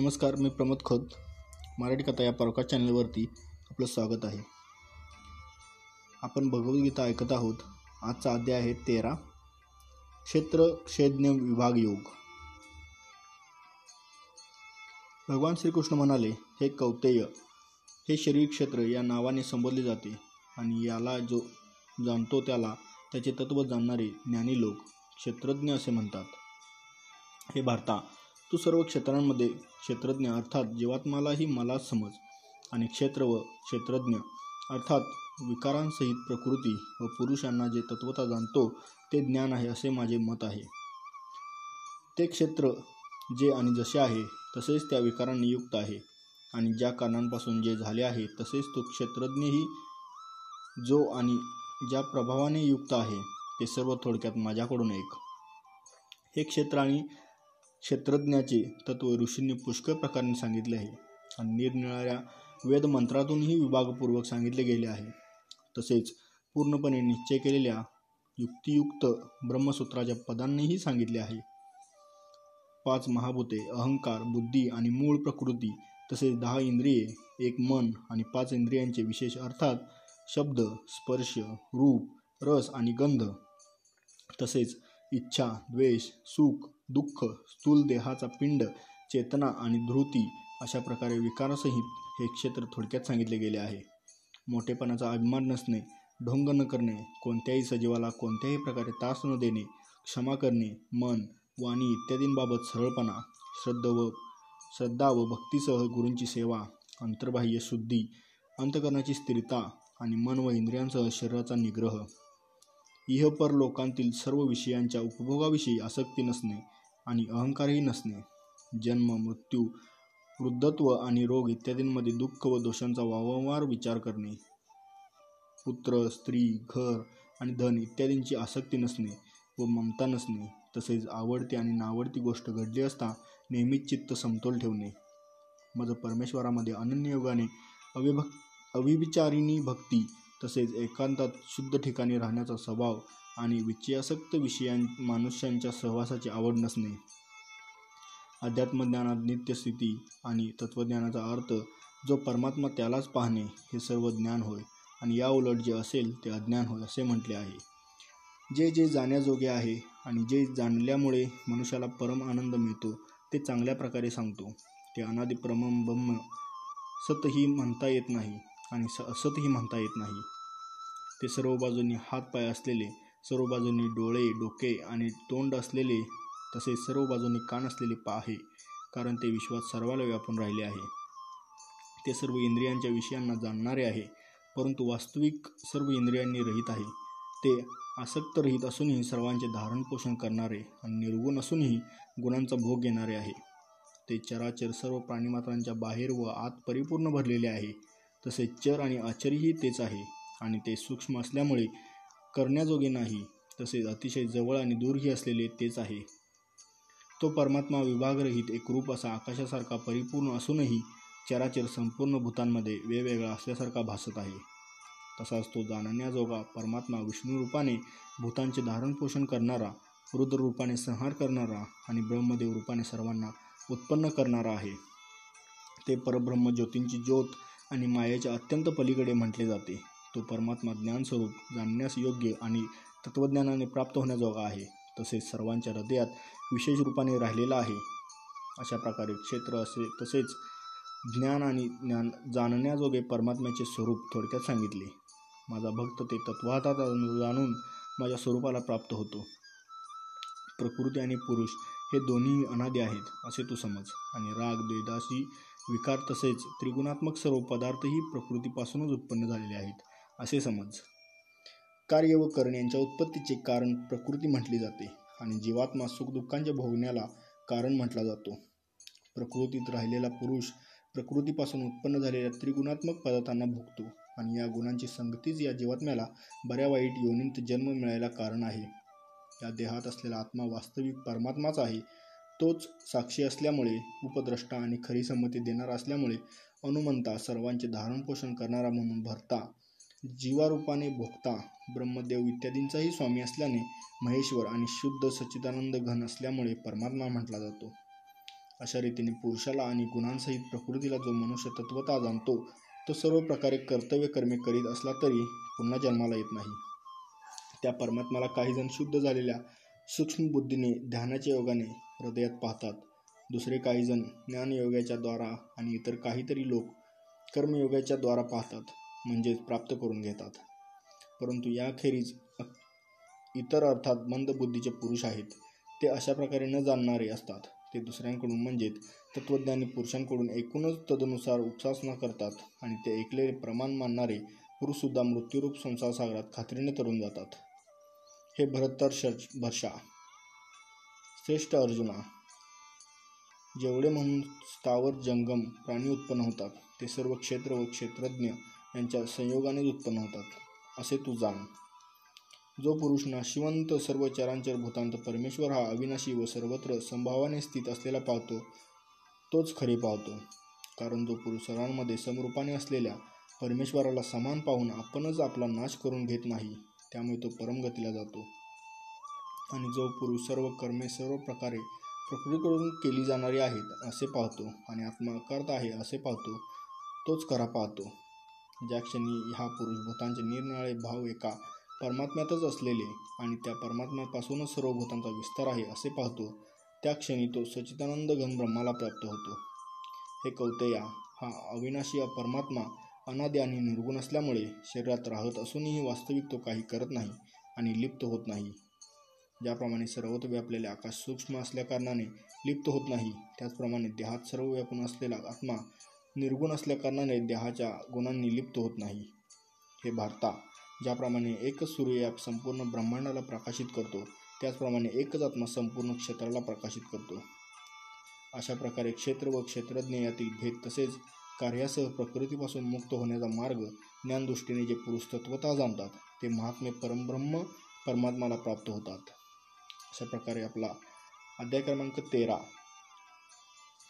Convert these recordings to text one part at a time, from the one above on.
नमस्कार मी प्रमोद खोत. मराठी कथा या पॉडकास्ट चॅनलवरती आपलं स्वागत आहे. आपण भगवद्गीता ऐकत आहोत. आजचा अध्याय आहे तेरा. क्षेत्र क्षेज्ञ विभाग योग. भगवान श्रीकृष्ण म्हणाले हे कौतेय हे शरीर क्षेत्र या नावाने संबोधले जाते आणि याला जो जाणतो त्याला त्याचे तत्त्व जाणणारे ज्ञानी लोक क्षेत्रज्ञ असे म्हणतात. हे भारता तू सर्व क्षेत्रांमध्ये क्षेत्रज्ञ अर्थात जीवात्मालाही मला समज आणि क्षेत्र व क्षेत्रज्ञ अर्थात विकारांसहित प्रकृती व पुरुषांना जे तत्वता जाणतो ते ज्ञान आहे असे माझे मत आहे. ते क्षेत्र जे आणि जसे आहे तसेच त्या विकारांनी युक्त आहे आणि ज्या कारणांपासून जे झाले आहे तसेच तो क्षेत्रज्ञही जो आणि ज्या प्रभावाने युक्त आहे ते सर्व थोडक्यात माझ्याकडून एक. हे क्षेत्र आणि क्षेत्रज्ञाचे तत्व ऋषींनी पुष्कळ प्रकाराने सांगितले आहे आणि निरनिराळ्या वेदमंत्रातूनही विभागपूर्वक सांगितले गेले आहे. तसेच पूर्णपणे निश्चय केलेल्या युक्तियुक्त ब्रह्मसूत्राच्या पदांनीही सांगितले आहे. पाच महाभूते अहंकार बुद्धी आणि मूळ प्रकृती तसेच दहा इंद्रिये एक मन आणि पाच इंद्रियांचे विशेष अर्थात शब्द स्पर्श रूप रस आणि गंध तसेच इच्छा द्वेष सुख दुःख स्थूल देहाचा पिंड चेतना आणि धृती अशा प्रकारे विकारसहित हे क्षेत्र थोडक्यात सांगितले गेले आहे. मोठेपणाचा अभिमान नसणे ढोंग न करणे कोणत्याही सजीवाला कोणत्याही प्रकारे तास न देणे क्षमा करणे मन वाणी इत्यादींबाबत सरळपणा श्रद्धा व श्रद्धा व भक्तीसह गुरूंची सेवा अंतर्बाह्य शुद्धी अंतकरणाची स्थिरता आणि मन व इंद्रियांसह शरीराचा निग्रह. इहपर लोकांतील सर्व विषयांच्या उपभोगाविषयी आसक्ती नसणे आणि अहंकारही नसणे जन्म मृत्यू वृद्धत्व आणि रोग इत्यादींमध्ये दुःख व दोषांचा वारंवार विचार करणे पुत्र स्त्री घर आणि धन इत्यादींची आसक्ती नसणे व ममता नसणे तसेच आवडती आणि नावडती गोष्ट घडली असता नेहमीच चित्त समतोल ठेवणे. मज परमेश्वरामध्ये अनन्य योगाने अविभक् अविविचारिणी भक्ती तसेच एकांतात शुद्ध ठिकाणी राहण्याचा स्वभाव आणि विषयासक्त विषयां मनुष्यांच्या सहवासाची आवड नसणे. अध्यात्मज्ञानात नित्यस्थिती आणि तत्त्वज्ञानाचा अर्थ जो परमात्मा त्यालाच पाहणे हे सर्व ज्ञान होय आणि या उलट जे असेल ते अज्ञान होय असे म्हटले आहे. जे जे जाण्याजोगे आहे आणि जे जाणल्यामुळे मनुष्याला परम आनंद मिळतो ते चांगल्या प्रकारे सांगतो. ते अनादि परम ब्रह्म सतही म्हणता येत नाही आणि स असतही म्हणता येत नाही. ते सर्व बाजूंनी हातपाय असलेले सर्व बाजूंनी डोळे डोके आणि तोंड असलेले तसेच सर्व बाजूंनी कान असलेले पाहे कारण ते विश्वात सर्वाला व्यापून राहिले आहे. ते सर्व इंद्रियांच्या विषयांना जाणणारे आहे परंतु वास्तविक सर्व इंद्रियांनी रहित आहे. ते आसक्त रहित असूनही सर्वांचे धारणपोषण करणारे आणि निर्गुण असूनही गुणांचा भोग घेणारे आहे. ते चराचर सर्व प्राणीमात्रांच्या बाहेर व आत परिपूर्ण भरलेले आहे. तसेच चर आणि आचरही तेच आहे आणि ते सूक्ष्म असल्यामुळे करण्याजोगे नाही तसेच अतिशय जवळ आणि दूरही असलेले तेच आहे. तो परमात्मा विभागरहित एक रूप असा आकाशासारखा परिपूर्ण असूनही चराचर संपूर्ण भूतांमध्ये वेगवेगळा असल्यासारखा भासत आहे. तसाच तो जाणण्याजोगा परमात्मा विष्णू रूपाने भूतांचे धारणपोषण करणारा रुद्र रूपाने संहार करणारा आणि ब्रह्मदेव रूपाने सर्वांना उत्पन्न करणारा आहे. ते परब्रह्म ज्योतींची ज्योत आणि मायेच्या अत्यंत पलीकडे म्हटले जाते. तो परमात्मा ज्ञानस्वरूप जाणण्यास योग्य आणि तत्त्वज्ञानाने प्राप्त होण्याजोगा आहे. तसेच सर्वांच्या हृदयात विशेष रूपाने राहिलेला आहे. अशा प्रकारे क्षेत्र असे तसेच ज्ञान आणि ज्ञान जाणण्याजोगे परमात्म्याचे स्वरूप थोडक्यात सांगितले. माझा भक्त ते तत्वातात जाणून माझ्या स्वरूपाला प्राप्त होतो. प्रकृती आणि पुरुष हे दोन्ही अनादी आहेत असे तू समज. आणि राग द्वेदाशी विकार तसेच त्रिगुणात्मक सर्व पदार्थही प्रकृतीपासूनच उत्पन्न झालेले आहेत. असे समज. कार्य व कर्ण यांच्या उत्पत्तीचे कारण प्रकृती म्हटली जाते आणि जीवात्मा सुखदुःखांच्या भोगण्याला कारण म्हटला जातो. प्रकृतीत राहिलेला पुरुष प्रकृतीपासून उत्पन्न झालेल्या त्रिगुणात्मक पदार्थांना भोगतो आणि या गुणांची संगतीच या जीवात्म्याला बऱ्या वाईट योनीत जन्म मिळायला कारण आहे. या देहात असलेला आत्मा वास्तविक परमात्माच आहे. तोच साक्षी असल्यामुळे उपद्रष्टा आणि खरी संमती देणारा असल्यामुळे अनुमंता सर्वांचे धारणपोषण करणारा म्हणून भरता जीवारूपाने भोगता ब्रह्मदेव इत्यादींचाही स्वामी असल्याने महेश्वर आणि शुद्ध सच्चिदानंद घन असल्यामुळे परमात्मा म्हटला जातो. अशा रीतीने पुरुषाला आणि गुणांसहित प्रकृतीला जो मनुष्य तत्वता जाणतो तो सर्व प्रकारे कर्तव्य कर्मे करीत असला तरी पुन्हा जन्माला येत नाही. त्या परमात्माला काही जण शुद्ध झालेल्या सूक्ष्म बुद्धीने ध्यानाच्या योगाने हृदयात पाहतात. दुसरे काही जण ज्ञानयोगाच्या द्वारा आणि इतर काहीतरी लोक कर्मयोगाच्या द्वारा पाहतात. म्हणजेच प्राप्त करून घेतात. परंतु याखेरीज इतर अर्थात मंदबुद्धीचे पुरुष आहेत ते अशा प्रकारे न जाणणारे असतात. ते दुसऱ्यांकडून म्हणजेच तत्त्वज्ञानी पुरुषांकडून एकूणच तदनुसार उपसासना करतात आणि ते ऐकलेले प्रमाण मानणारे पुरुषसुद्धा मृत्यूरूप संसार सागरात खात्रीने तरून जातात. हे भरतर भरशा. श्रेष्ठ अर्जुना. जेवढे म्हणून स्थावर जंगम प्राणी उत्पन्न होतात ते सर्व क्षेत्र व क्षेत्रज्ञ यांच्या संयोगाने उत्पन्न होतात असे तू जाण. जो पुरुष नाशिवंत सर्व चरांचर भूतांत परमेश्वर हा अविनाशी व सर्वत्र संभावाने स्थित असलेला पाहतो तोच खरे पाहतो. कारण जो पुरुष सर्वांमध्ये समरूपाने असलेल्या परमेश्वराला समान पाहून आपणच आपला नाश करून घेत नाही त्यामुळे तो परमगतीला जातो. आणि जो पुरुष सर्व कर्मे सर्व प्रकारे प्रकृतीकडून केली जाणारी आहेत असे पाहतो आणि आत्मा करत आहे असे पाहतो तोच खरा पाहतो. ज्या क्षणी हा पुरुष भूतांचे निरनिराळे भाव एका परमात्म्यातच असलेले आणि त्या परमात्म्यापासूनच सर्व भूतांचा विस्तार आहे असे पाहतो त्या क्षणी तो सचिदानंद घन ब्रह्माला प्राप्त होतो. हे कौतया हा अविनाशी परमात्मा अनादि आणि निर्गुण असल्यामुळे शरीरात राहत असूनही वास्तविक तो काही करत नाही आणि लिप्त होत नाही. ज्याप्रमाणे सर्वत्र व्यापलेले आकाश सूक्ष्म असल्याकारणाने लिप्त होत नाही त्याचप्रमाणे देहात सर्व व्यापून असलेला आत्मा निर्गुण असल्याकारणाने देहाच्या गुणांनी लिप्त होत नाही. हे भारता ज्याप्रमाणे एकच सूर्य या संपूर्ण ब्रह्मांडाला प्रकाशित करतो त्याचप्रमाणे एकच आत्मा संपूर्ण क्षेत्राला प्रकाशित करतो. अशा प्रकारे क्षेत्र व क्षेत्रज्ञ यातील भेद तसेच कार्यासह प्रकृतीपासून मुक्त होण्याचा मार्ग ज्ञानदृष्टीने जे पुरुष तत्वता जाणतात ते महात्मे परमब्रह्म परमात्माला प्राप्त होतात. अशा प्रकारे आपला अध्याय क्रमांक तेरा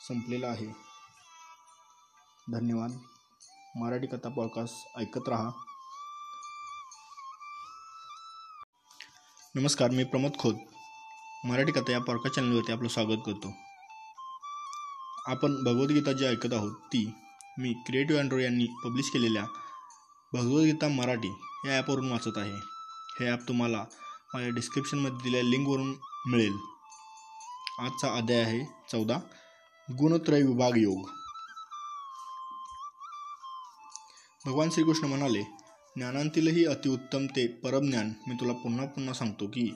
संपलेला आहे. धन्यवाद. मराठी कथा पॉडकास्ट ऐकत राहा. नमस्कार मी प्रमोद खोत. मराठी कथा या पॉडकास्ट चॅनलवरती आपलं स्वागत करतो. आपण भगवद्गीता जी ऐकत आहोत ती मी क्रिएटिव्ह अँड्रो यांनी पब्लिश केलेल्या भगवद्गीता मराठी या ॲपवरून वाचत आहे. हे ॲप तुम्हाला माझ्या डिस्क्रिप्शनमध्ये दिलेल्या लिंकवरून मिळेल. आजचा अध्याय आहे चौदा. गुणत्रय विभाग योग. भगवान श्रीकृष्ण म्हणाले ज्ञानांतीलही अतिउत्तम ते परमज्ञान. मी तुला पुन्हा पुन्हा सांगतो की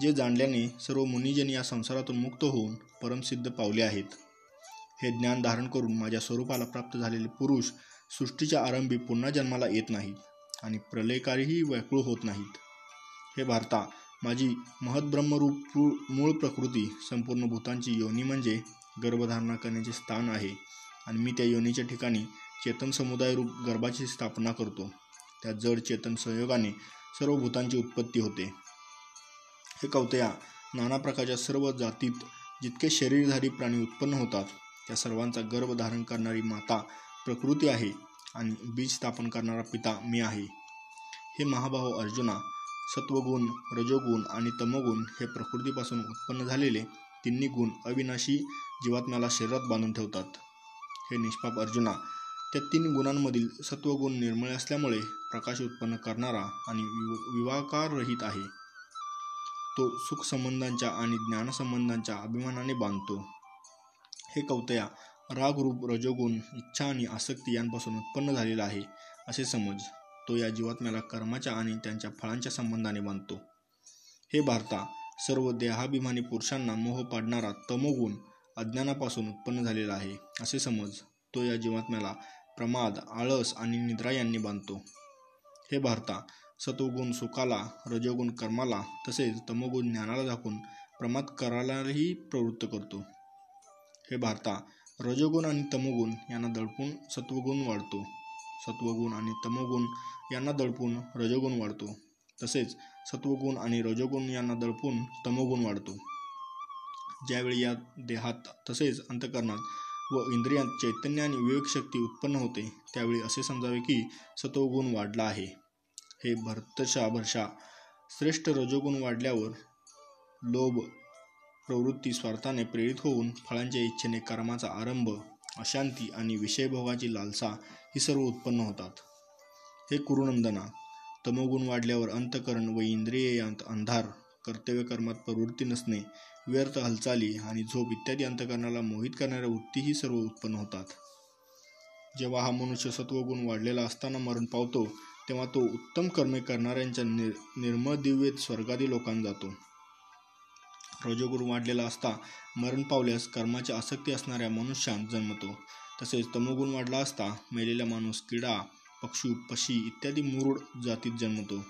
जे जाणल्याने सर्व मुनिजन या संसारातून मुक्त होऊन परमसिद्ध पावले आहेत. हे ज्ञान धारण करून माझ्या स्वरूपाला प्राप्त झालेले पुरुष सृष्टीच्या आरंभी पुन्हा जन्माला येत नाहीत आणि प्रलयकारीही व्याकुळ होत नाहीत. हे भारता माझी महद्ब्रह्मरूप मूळ प्रकृती संपूर्ण भूतांची योनी म्हणजे गर्भधारणा करण्याचे स्थान आहे आणि मी त्या योनीच्या ठिकाणी चेतन समुदाय रूप गर्भाची स्थापना करतो. त्या जड चेतन संयोगाने सर्व भूतांची उत्पत्ती होते. हे कवतया नाना प्रकारच्या सर्व जातीत जितके शरीरधारी प्राणी उत्पन्न होतात त्या सर्वांचा गर्भ धारण करणारी माता प्रकृती आहे आणि बीज स्थापन करणारा पिता मी आहे. हे महाभाव अर्जुना सत्वगुण रजोगुण आणि तमोगुण हे प्रकृतीपासून उत्पन्न झालेले तिन्ही गुण अविनाशी जीवात्म्याला शरीरात बांधून ठेवतात. हे निष्पाप अर्जुना त्या तीन गुणांमधील सत्वगुण निर्मळ असल्यामुळे प्रकाश उत्पन्न करणारा आणि विवाकार रहित आहे. तो सुखसंबंधांच्या आणि ज्ञानसंबंधांच्या अभिमानाने बांधतो. हे कवतया रागरूप रजोगुण इच्छा आणि आसक्ती यांपासून उत्पन्न झालेला आहे असे समज तो या जीवात्म्याला कर्माच्या आणि त्यांच्या फळांच्या संबंधाने बांधतो. हे भारता सर्व देहाभिमानी पुरुषांना मोह पाडणारा तमोगुण अज्ञानापासून उत्पन्न झालेला आहे असे समज तो या जीवात्म्याला प्रमाद आळस आणि निद्रा यांनी बांधतो. हे भारता सतोगुण सुखाला रजोगुण कर्माला तसेच तमोगुण ज्ञानाला झाकून प्रमाद करायलाही प्रवृत्त करतो. हे भारता रजोगुण आणि तमोगुण यांना दडपून सत्वगुण वाढतो. सत्वगुण आणि तमोगुण यांना दडपून रजोगुण वाढतो. तसेच सत्वगुण आणि रजोगुण यांना दडपून तमोगुण वाढतो. ज्यावेळी या देहात तसेच अंतकरणात व इंद्रियात चैतन्य आणि विवेकशक्ती उत्पन्न होते. त्यावेळी असे समजावे की सत्वगुण वाढला आहे. हे भरतशा भरशा श्रेष्ठ रजोगुण वाढल्यावर लोभ प्रवृत्ती स्वार्थाने प्रेरित होऊन फळांच्या इच्छेने कर्माचा आरंभ अशांती आणि विषयभोगाची लालसा ही सर्व उत्पन्न होतात. हे कुरुनंदना तमोगुण वाढल्यावर अंतकरण व इंद्रिय यांत अंधार कर्तव्य कर्मात प्रवृत्ती नसणे व्यर्थ हालचाली आणि झोप इत्यादी अंतकरणाला मोहित करणाऱ्या वृत्तीही सर्व उत्पन्न होतात. जेव्हा हा मनुष्य सत्वगुण वाढलेला असताना मरण पावतो तेव्हा तो उत्तम कर्मे करणाऱ्यांच्या निर निर्मदिव्येत स्वर्गादी लोकांना जातो. रजोगुण वाढलेला असता मरण पावल्यास कर्माची आसक्ती असणाऱ्या मनुष्यात जन्मतो. तसेच तमोगुण वाढला असता मेलेला माणूस किडा पक्षी पशी इत्यादी मुरुड जातीत जन्मतो.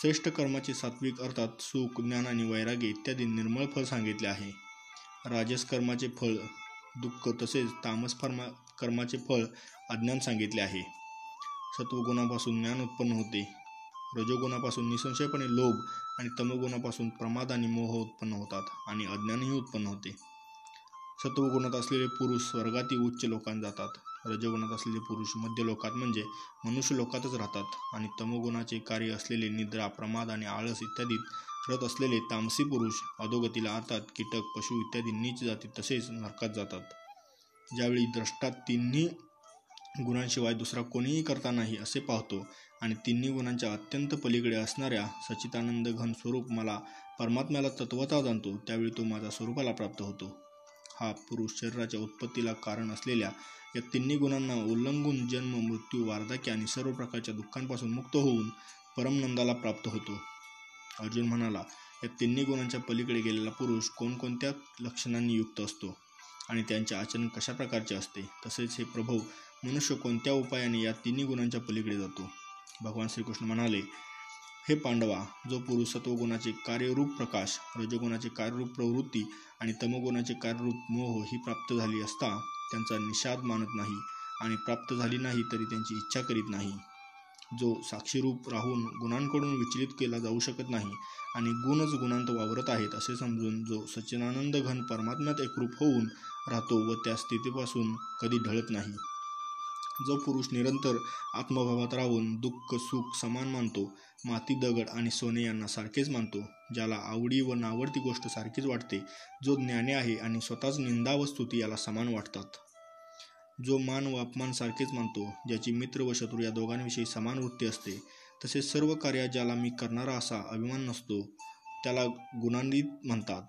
श्रेष्ठ कर्माचे सात्विक अर्थात सुख ज्ञान आणि वैराग्य इत्यादी निर्मळ फळ सांगितले आहे. राजस कर्माचे फळ दुःख तसेच तामस फर्मा कर्माचे फळ अज्ञान सांगितले आहे. सत्वगुणापासून ज्ञान उत्पन्न होते. रजोगुणापासून निसंशयपणे लोभ आणि तमोगुणापासून प्रमाद आणि मोह उत्पन्न होतात आणि अज्ञानही उत्पन्न होते. सत्वगुणात असलेले पुरुष स्वर्गातील उच्च लोकांत जातात. रजगुणात असलेले पुरुष मध्य लोकात म्हणजे मनुष्य लोकातच राहतात. आणि तमोगुणाचे कार्य असलेले निद्रा प्रमाद आणि आळस इत्यादीत रत असलेले तामसी पुरुष अधोगतीला अर्थात कीटक पशु इत्यादी नीच जाती तसेच नरकात जातात. ज्यावेळी द्रष्टात तिन्ही गुणांशिवाय दुसरा कोणीही करता नाही असे पाहतो आणि तिन्ही गुणांच्या अत्यंत पलीकडे असणाऱ्या सचितानंद घन स्वरूप मला परमात्म्याला तत्वता जाणतो त्यावेळी तो माझ्या स्वरूपाला प्राप्त होतो. हा पुरुष शरीराच्या उत्पत्तीला कारण असलेल्या या तिन्ही गुणांना उल्लंघून जन्म मृत्यू वार्धक्य आणि सर्व प्रकारच्या दुःखांपासून मुक्त होऊन परमनंदाला प्राप्त होतो. अर्जुन म्हणाला या तिन्ही गुणांच्या पलीकडे गेलेला पुरुष कोणकोणत्या लक्षणांनी युक्त असतो आणि त्यांचे आचरण कशा प्रकारचे असते? तसेच हे प्रभव मनुष्य कोणत्या उपायाने या तिन्ही गुणांच्या पलीकडे जातो? भगवान श्रीकृष्ण म्हणाले हे पांडवा जो पुरुष सत्वगुणाचे कार्यरूप प्रकाश रजगुणाचे कार्यरूप प्रवृत्ती आणि तमगुणाचे कार्यरूप मोह ही प्राप्त झाली असता त्यांचा निषाद मानत नाही आणि प्राप्त झाली नाही तरी त्यांची इच्छा करीत नाही. जो साक्षीरूप राहून गुणांकडून विचलित केला जाऊ शकत नाही आणि गुणच गुणांत वावरत आहेत असे समजून जो सच्चिदानंद घन परमात्म्यात एकरूप होऊन राहतो व त्या स्थितीपासून कधी ढळत नाही. जो पुरुष निरंतर आत्मभावात राहून दुःख सुख समान मानतो माती दगड आणि सोने यांना सारखेच मानतो ज्याला आवडी व नावडती गोष्ट सारखीच वाटते जो ज्ञाने आहे आणि स्वतःच निंदा व स्तुती याला समान वाटतात. जो मान व अपमान सारखेच मानतो ज्याची मित्र व शत्रू या दोघांविषयी समान वृत्ती असते तसेच सर्व कार्य ज्याला मी करणारा असा अभिमान नसतो त्याला गुणान्वित म्हणतात.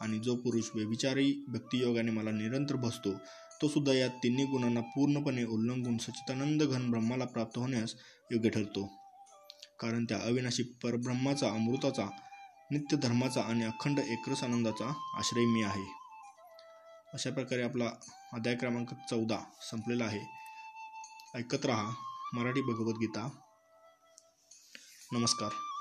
आणि जो पुरुष व्यभिचारी भक्तियोगाने मला निरंतर भसतो सुद्धा या तिन्ही गुणांना पूर्णपणे उल्लंघून सचितानंद घन ब्रह्माला प्राप्त होण्यास योग्य ठरतो. कारण त्या अविनाशी परब्रह्माचा अमृताचा नित्य धर्माचा आणि अखंड एकरस आनंदाचा आश्रय मी आहे. अशा प्रकारे आपला अध्याय क्रमांक चौदा संपलेला आहे. ऐकत रहा मराठी भगवद्गीता. नमस्कार.